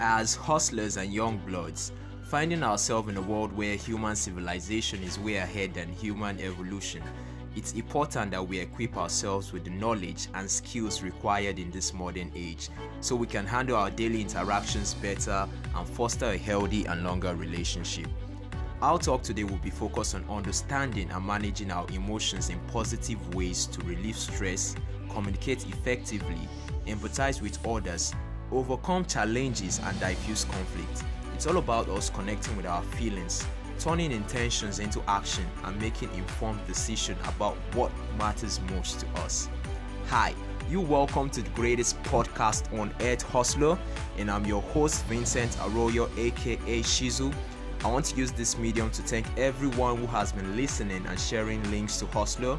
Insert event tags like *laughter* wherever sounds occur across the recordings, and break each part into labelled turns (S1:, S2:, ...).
S1: As hustlers and young bloods, finding ourselves in a world where human civilization is way ahead than human evolution, it's important that we equip ourselves with the knowledge and skills required in this modern age so we can handle our daily interactions better and foster a healthy and longer relationship. Our talk today will be focused on understanding and managing our emotions in positive ways to relieve stress, communicate effectively, empathize with others, overcome challenges, and diffuse conflict. It's all about us connecting with our feelings, turning intentions into action, and making informed decisions about what matters most to us. Hi, you welcome to the greatest podcast on Earth Hustler, and I'm your host Vincent Arroyo, aka Shizu. I want to use this medium to thank everyone who has been listening and sharing links to Hustler.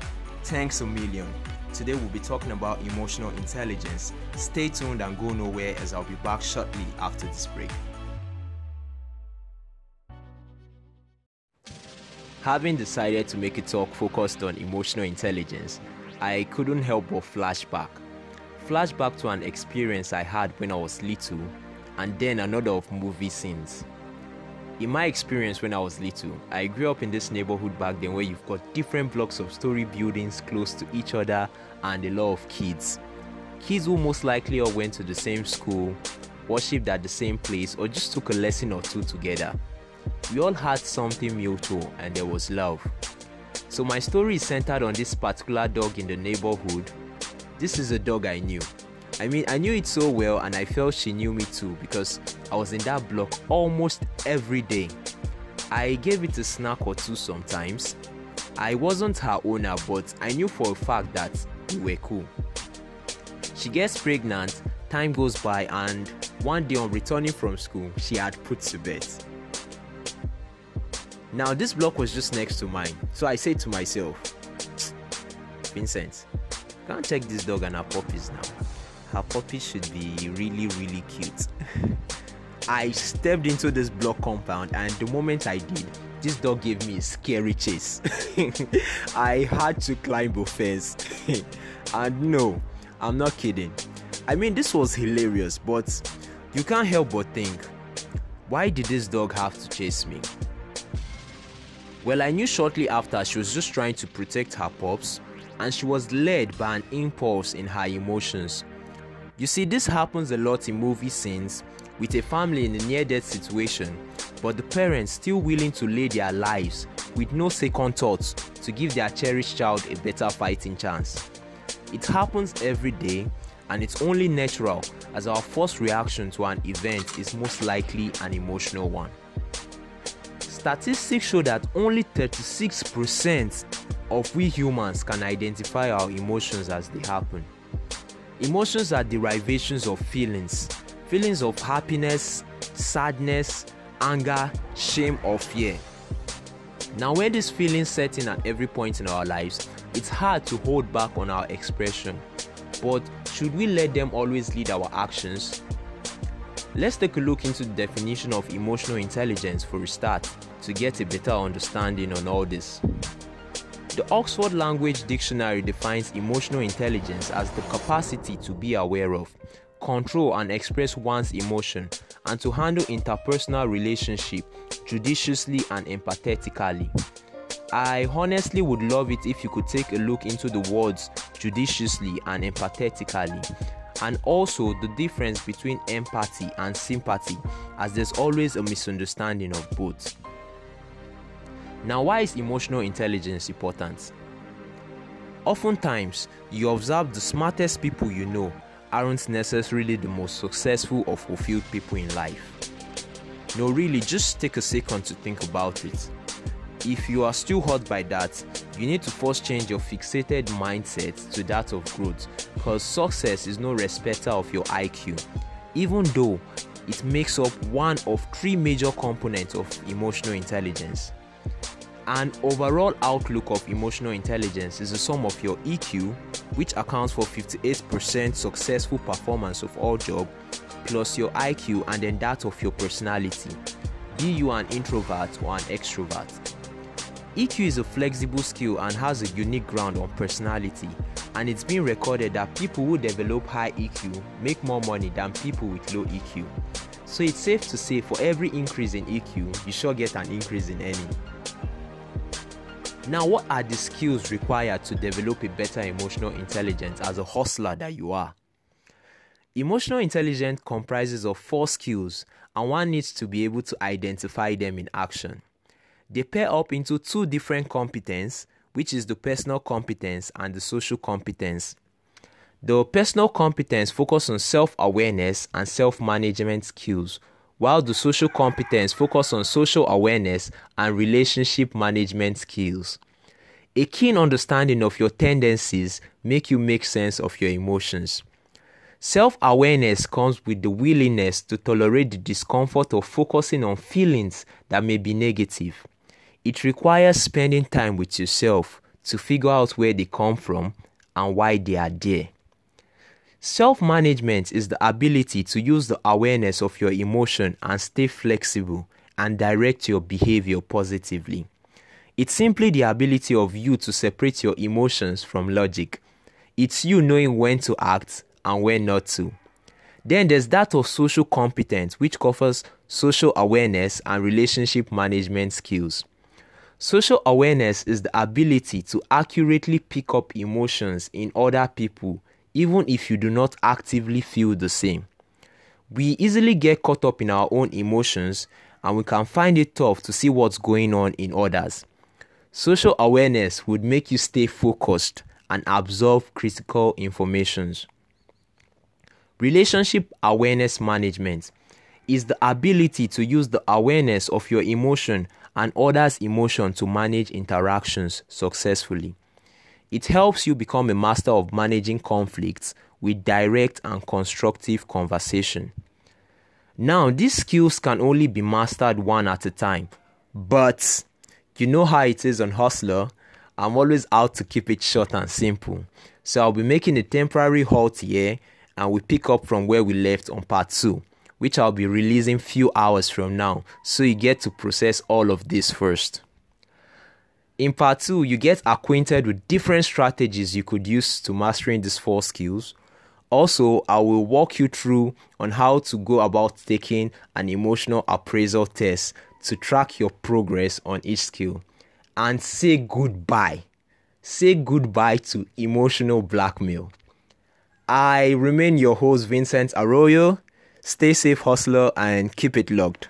S1: Thanks a million. Today we'll be talking about emotional intelligence. Stay tuned and go nowhere as I'll be back shortly after this break. Having decided to make a talk focused on emotional intelligence, I couldn't help but flashback. Flashback to an experience I had when I was little, and then another of movie scenes. In my experience when I was little, I grew up in this neighborhood back then where you've got different blocks of story buildings close to each other and a lot of kids. Kids who most likely all went to the same school, worshipped at the same place, or just took a lesson or two together. We all had something mutual and there was love. So my story is centered on this particular dog in the neighborhood. This is a dog I knew. I mean, I knew it so well and I felt she knew me too because I was in that block almost every day. I gave it a snack or two sometimes. I wasn't her owner, but I knew for a fact that we were cool. She gets pregnant, time goes by, and one day on returning from school, she had put to bed. Now, this block was just next to mine, so I said to myself, Vincent, can't check this dog and her puppies now. Her puppies should be really, really cute. I stepped into this block compound, and the moment I did, this dog gave me a scary chase. *laughs* I had to climb a fence. *laughs* and no, I'm not kidding. I mean, this was hilarious, but you can't help but think why did this dog have to chase me? Well, I knew shortly after she was just trying to protect her pups and she was led by an impulse in her emotions. You see, this happens a lot in movie scenes with a family in a near death situation, but the parents still willing to lay their lives with no second thoughts to give their cherished child a better fighting chance. It happens every day and it's only natural as our first reaction to an event is most likely an emotional one. Statistics show that only 36% of we humans can identify our emotions as they happen. Emotions are derivations of feelings, feelings of happiness, sadness, anger, shame, or fear. Now, when these feelings set in at every point in our lives, it's hard to hold back on our expression. But should we let them always lead our actions? Let's take a look into the definition of emotional intelligence for a start to get a better understanding on all this. The Oxford Language Dictionary defines emotional intelligence as the capacity to be aware of, control and express one's emotion, and to handle interpersonal relationship judiciously and empathetically. I honestly would love it if you could take a look into the words judiciously and empathetically, and also the difference between empathy and sympathy, as there's always a misunderstanding of both. Now, why is emotional intelligence important? Oftentimes, you observe the smartest people you know aren't necessarily the most successful or fulfilled people in life. No, really, just take a second to think about it. If you are still hurt by that, you need to first change your fixated mindset to that of growth because success is no respecter of your IQ, even though it makes up one of three major components of emotional intelligence. An overall outlook of emotional intelligence is the sum of your EQ, which accounts for 58% successful performance of all jobs, plus your IQ and then that of your personality, be you an introvert or an extrovert. EQ is a flexible skill and has a unique ground on personality, and it's been recorded that people who develop high EQ make more money than people with low EQ. So it's safe to say for every increase in EQ, you sure get an increase in any. Now, what are the skills required to develop a better emotional intelligence as a hustler that you are? Emotional intelligence comprises of four skills, and one needs to be able to identify them in action. They pair up into two different competence, which is the personal competence and the social competence. The personal competence focus on self-awareness and self-management skills, while the social competence focus on social awareness and relationship management skills. A keen understanding of your tendencies make you make sense of your emotions. Self-awareness comes with the willingness to tolerate the discomfort of focusing on feelings that may be negative. It requires spending time with yourself to figure out where they come from and why they are there. Self management is the ability to use the awareness of your emotion and stay flexible and direct your behavior positively. It's simply the ability of you to separate your emotions from logic. It's you knowing when to act and when not to. Then there's that of social competence, which covers social awareness and relationship management skills. Social awareness is the ability to accurately pick up emotions in other people even if you do not actively feel the same. We easily get caught up in our own emotions and we can find it tough to see what's going on in others. Social awareness would make you stay focused and absorb critical informations. Relationship awareness management is the ability to use the awareness of your emotion and others' emotion to manage interactions successfully. It helps you become a master of managing conflicts with direct and constructive conversation. Now, these skills can only be mastered one at a time, but you know how it is on Hustler. I'm always out to keep it short and simple. So I'll be making a temporary halt here and we pick up from where we left on part 2, which I'll be releasing few hours from now, so you get to process all of this first. In part two, you get acquainted with different strategies you could use to mastering these four skills. Also, I will walk you through on how to go about taking an emotional appraisal test to track your progress on each skill and say goodbye. Say goodbye to emotional blackmail. I remain your host, Vincent Arroyo. Stay safe, hustler, and keep it logged.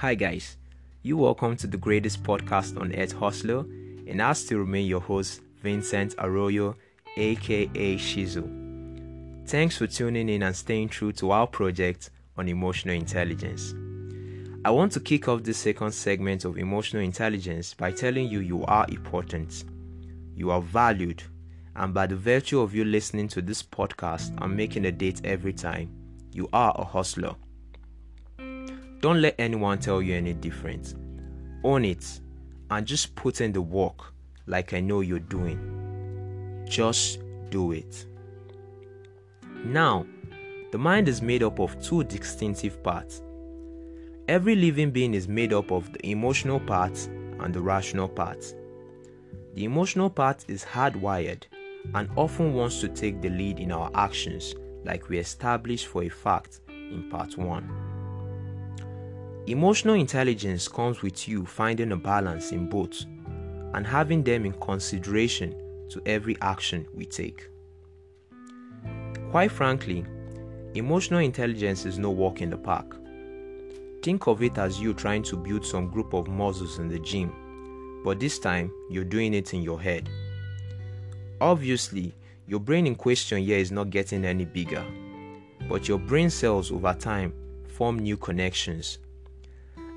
S1: Hi, guys. You welcome to the greatest podcast on earth, Hustler, and I still remain your host, Vincent Arroyo, aka Shizu. Thanks for tuning in and staying true to our project on emotional intelligence. I want to kick off this second segment of emotional intelligence by telling you you are important, you are valued, and by the virtue of you listening to this podcast and making a date every time, you are a hustler. Don't let anyone tell you any different. Own it and just put in the work like I know you're doing. Just do it. Now, the mind is made up of two distinctive parts. Every living being is made up of the emotional part and the rational part. The emotional part is hardwired and often wants to take the lead in our actions, like we established for a fact in part 1. Emotional intelligence comes with you finding a balance in both and having them in consideration to every action we take. Quite frankly, emotional intelligence is no walk in the park. Think of it as you trying to build some group of muscles in the gym, but this time you're doing it in your head. Obviously, your brain in question here is not getting any bigger, but your brain cells over time form new connections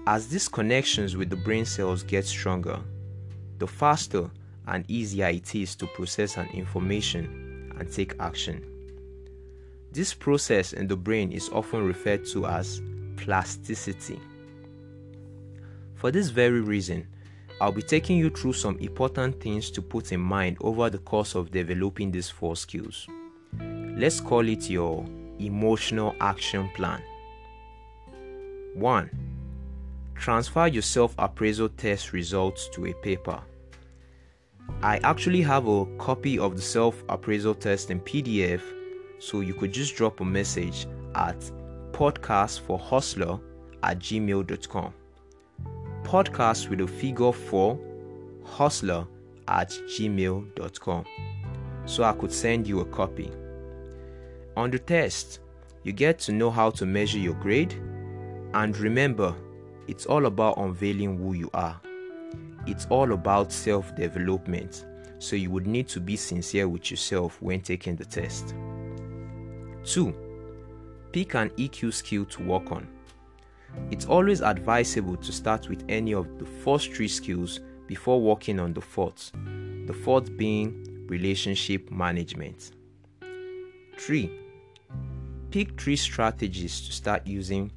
S1: as these connections with the brain cells get stronger, the faster and easier it is to process an information and take action. This process in the brain is often referred to as plasticity. For this very reason, I'll be taking you through some important things to put in mind over the course of developing these four skills. Let's call it your emotional action plan. 1 transfer your self appraisal test results to a paper. I actually have a copy of the self appraisal test in PDF, so you could just drop a message at podcastforhustler at gmail.com. Podcast with a figure 4 hustler at gmail.com so I could send you a copy. On the test, you get to know how to measure your grade, and remember, it's all about unveiling who you are. It's all about self development, so you would need to be sincere with yourself when taking the test. 2. Pick an EQ skill to work on. It's always advisable to start with any of the first three skills before working on the fourth, the fourth being relationship management. 3. Pick three strategies to start using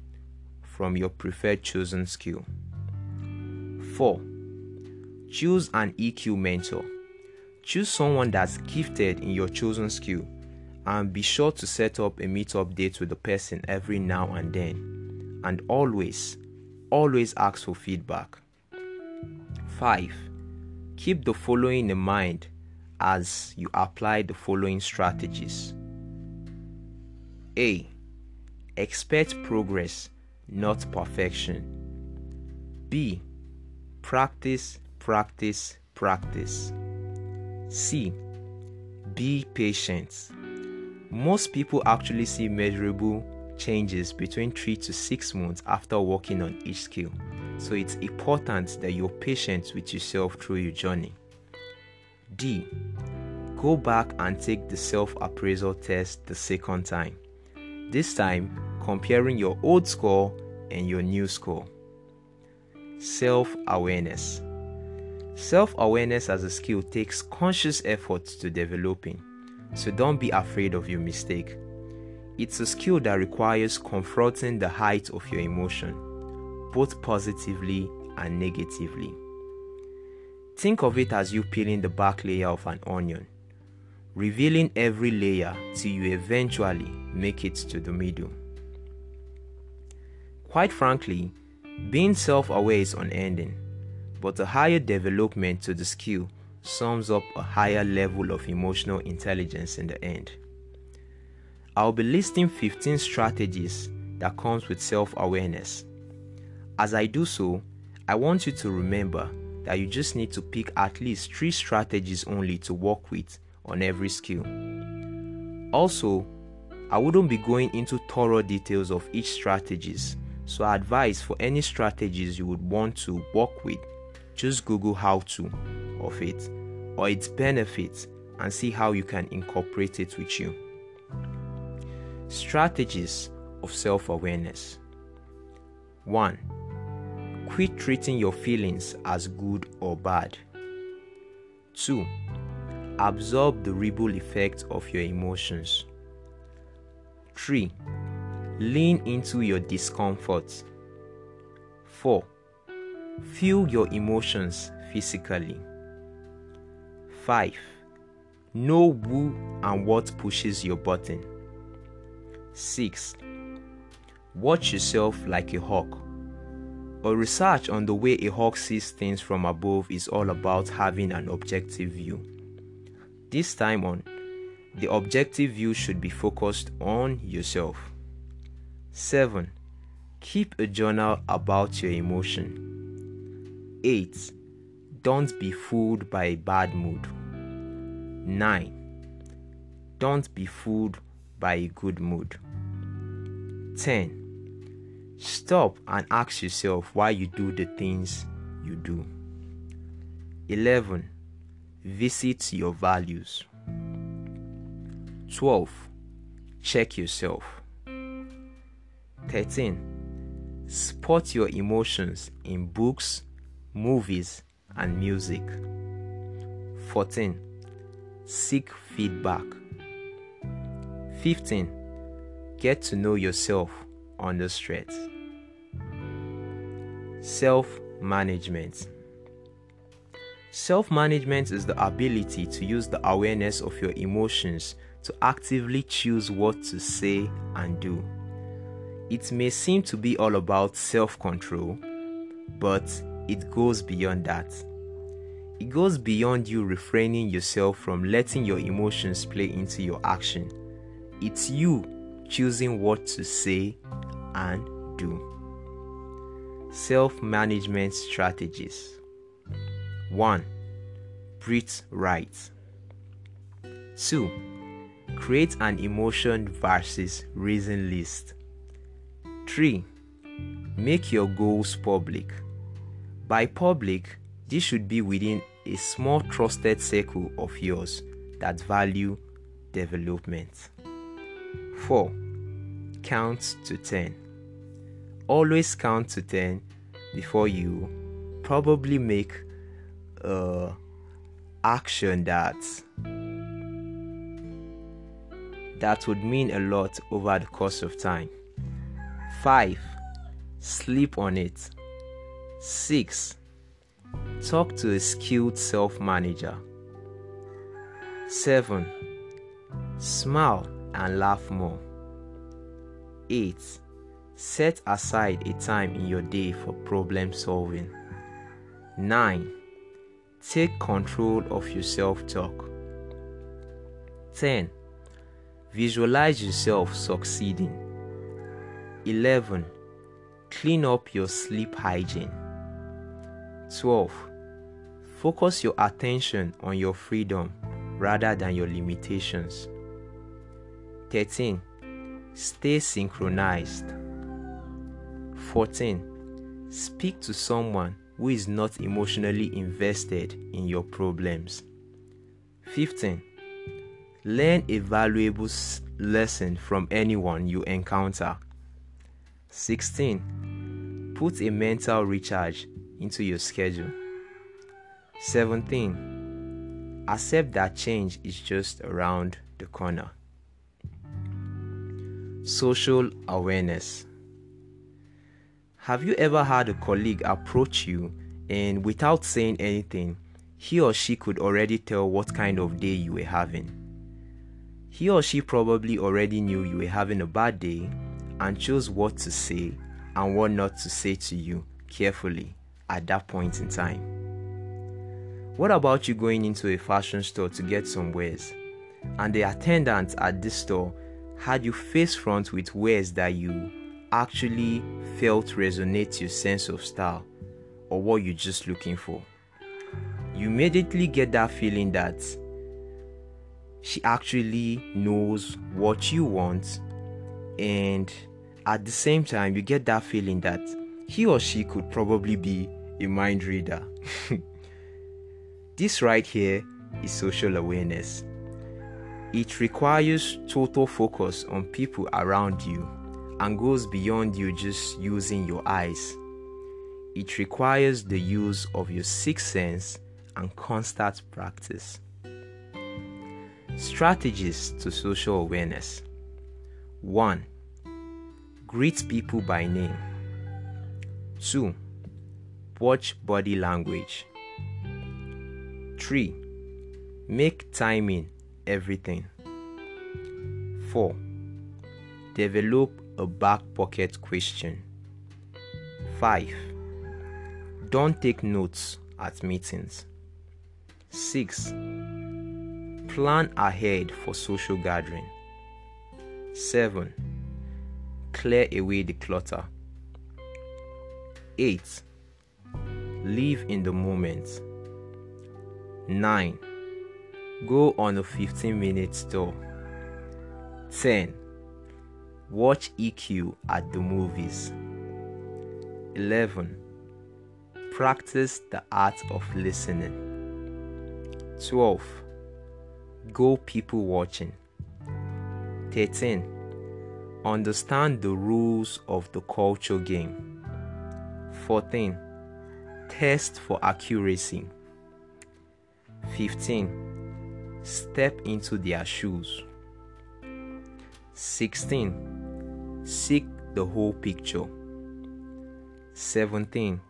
S1: from your preferred chosen skill. 4. Choose an EQ mentor. Choose someone that's gifted in your chosen skill and be sure to set up a meetup date with the person every now and then. And always, always ask for feedback. 5. Keep the following in mind as you apply the following strategies. A. Expect progress, not perfection. B. Practice, practice, practice. C. Be patient. Most people actually see measurable changes between 3 to 6 months after working on each skill. So it's important that you're patient with yourself through your journey. D. Go back and take the self appraisal test the second time. This time, comparing your old score and your new score. Self awareness. Self awareness as a skill takes conscious effort to developing, so don't be afraid of your mistake. It's a skill that requires confronting the height of your emotion, both positively and negatively. Think of it as you peeling the back layer of an onion revealing every layer till you eventually make it to the middle. Quite frankly, being self aware is unending, but a higher development to the skill sums up a higher level of emotional intelligence in the end. I'll be listing 15 strategies that comes with self-awareness. As I do so, I want you to remember that you just need to pick at least 3 strategies only to work with on every skill. Also, I wouldn't be going into thorough details of each strategies, so I advise for any strategies you would want to work with, just Google how to of it or its benefits and see how you can incorporate it with you. Strategies of self awareness 1. Quit treating your feelings as good or bad. 2 Absorb the ripple effect of your emotions. 3. Lean into your discomfort. 4. Feel your emotions physically. 5. Know who and what pushes your button. 6. Watch yourself like a hawk. A research on the way a hawk sees things from above is all about having an objective view. This time on, the objective view should be focused on yourself. 7. Keep a journal about your emotion. 8. Don't be fooled by a bad mood. 9. Don't be fooled by a good mood. 10. Stop and ask yourself why you do the things you do. 11 Visit your values. 12. Check yourself. 13. Spot your emotions in books, movies, and music. 14. Seek feedback. 15. Get to know yourself under stress. Self management. Self management is the ability to use the awareness of your emotions to actively choose what to say and do. It may seem to be all about self control, but it goes beyond that. It goes beyond you refraining yourself from letting your emotions play into your action. It's you choosing what to say and do. Self management strategies 1. Breathe right. 2. Create an emotion versus reason list. 3. Make your goals public. By public, this should be within a small trusted circle of yours that value development. 4. Count to 10. Always count to 10 before you probably make a action that that would mean a lot over the course of time. 5. Sleep on it. 6. Talk to a skilled self manager. 7. Smile and laugh more. 8. Set aside a time in your day for problem solving. 9. Take control of your self talk. 10. Visualize yourself succeeding. 11. Clean up your sleep hygiene. 12. Focus your attention on your freedom rather than your limitations. 13. Stay synchronized. 14. Speak to someone who is not emotionally invested in your problems. 15. Learn a valuable lesson from anyone you encounter. 16. Put a mental recharge into your schedule. 17. Accept that change is just around the corner. Social awareness. Have you ever had a colleague approach you and without saying anything, he or she could already tell what kind of day you were having? He or she probably already knew you were having a bad day and chose what to say and what not to say to you carefully at that point in time. What about you going into a fashion store to get some wares and the attendant at this store had you face front with wares that you actually felt resonate your sense of style or what you're just looking for. You immediately get that feeling that she actually knows what you want, and at the same time, you get that feeling that he or she could probably be a mind reader. *laughs* this right here is social awareness. It requires total focus on people around you and goes beyond you just using your eyes. It requires the use of your sixth sense and constant practice. Strategies to social awareness 1. Greet people by name. 2. Watch body language. 3. Make timing everything. 4. Develop a back pocket question. 5. Don't take notes at meetings. 6. Plan ahead for social gathering. 7. Clear away the clutter. 8. Live in the moment. 9. Go on a 15 minute tour. 10. Watch EQ at the movies. 11. Practice the art of listening. 12. Go people watching. 13. Understand the rules of the culture game. 14. Test for accuracy. 15. Step into their shoes. 16. Seek the whole picture. 17.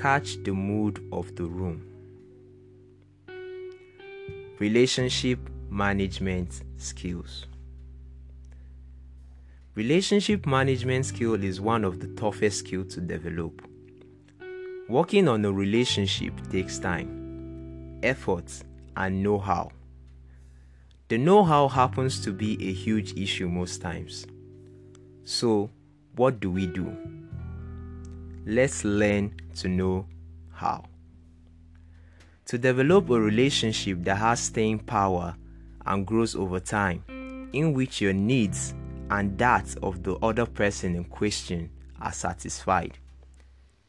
S1: Catch the mood of the room. Relationship management skills. Relationship management skill is one of the toughest skills to develop. Working on a relationship takes time, effort, and know how. The know how happens to be a huge issue most times. So, what do we do? Let's learn to know how. To develop a relationship that has staying power and grows over time, in which your needs and that of the other person in question are satisfied.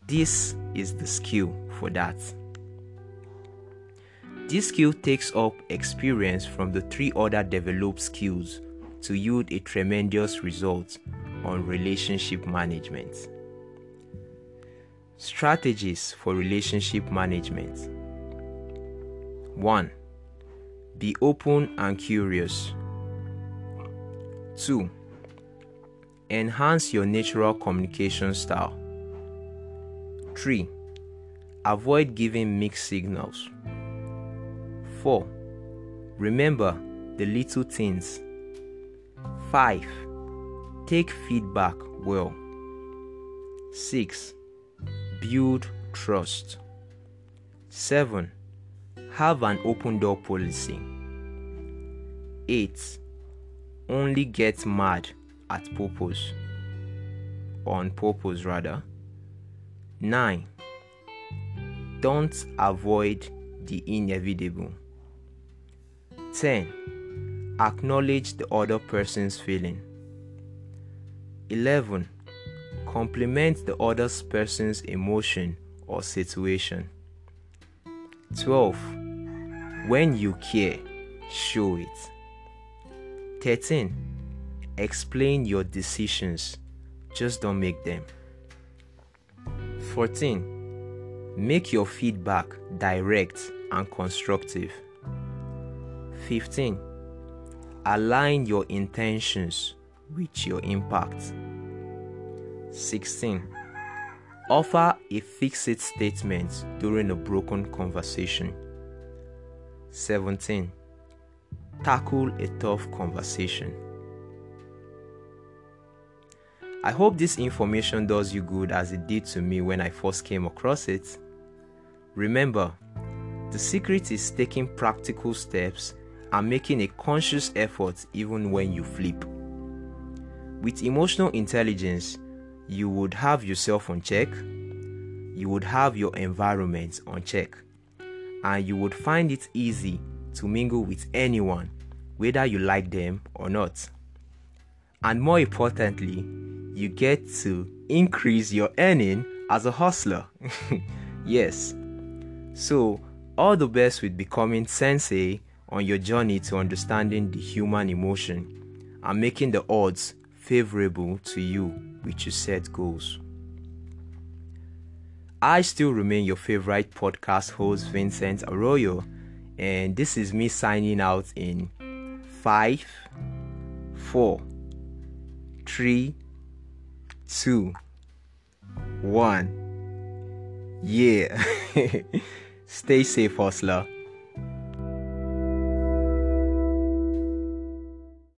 S1: This is the skill for that. This skill takes up experience from the three other developed skills to yield a tremendous result on relationship management. Strategies for relationship management 1. Be open and curious. 2. Enhance your natural communication style. 3. Avoid giving mixed signals. 4. Remember the little things. 5. Take feedback well. 6. Build trust. 7. Have an open door policy. 8. Only get mad at purpose. On purpose, rather. 9. Don't avoid the inevitable. 10. Acknowledge the other person's feeling. 11. Compliment the other person's emotion or situation. 12. When you care, show it. 13. Explain your decisions, just don't make them. 14. Make your feedback direct and constructive. 15. Align your intentions with your impact. 16. Offer a fixed statement during a broken conversation. 17. Tackle a tough conversation. I hope this information does you good as it did to me when I first came across it. Remember, the secret is taking practical steps and making a conscious effort even when you flip. With emotional intelligence, you would have yourself on check, you would have your environment on check, and you would find it easy to mingle with anyone, whether you like them or not. And more importantly, you get to increase your earning as a hustler. *laughs* yes. So, all the best with becoming sensei on your journey to understanding the human emotion and making the odds favorable to you with your set goals. I still remain your favorite podcast host, Vincent Arroyo, and this is me signing out in five, four, three, two, one. Yeah. *laughs* Stay safe, hustler.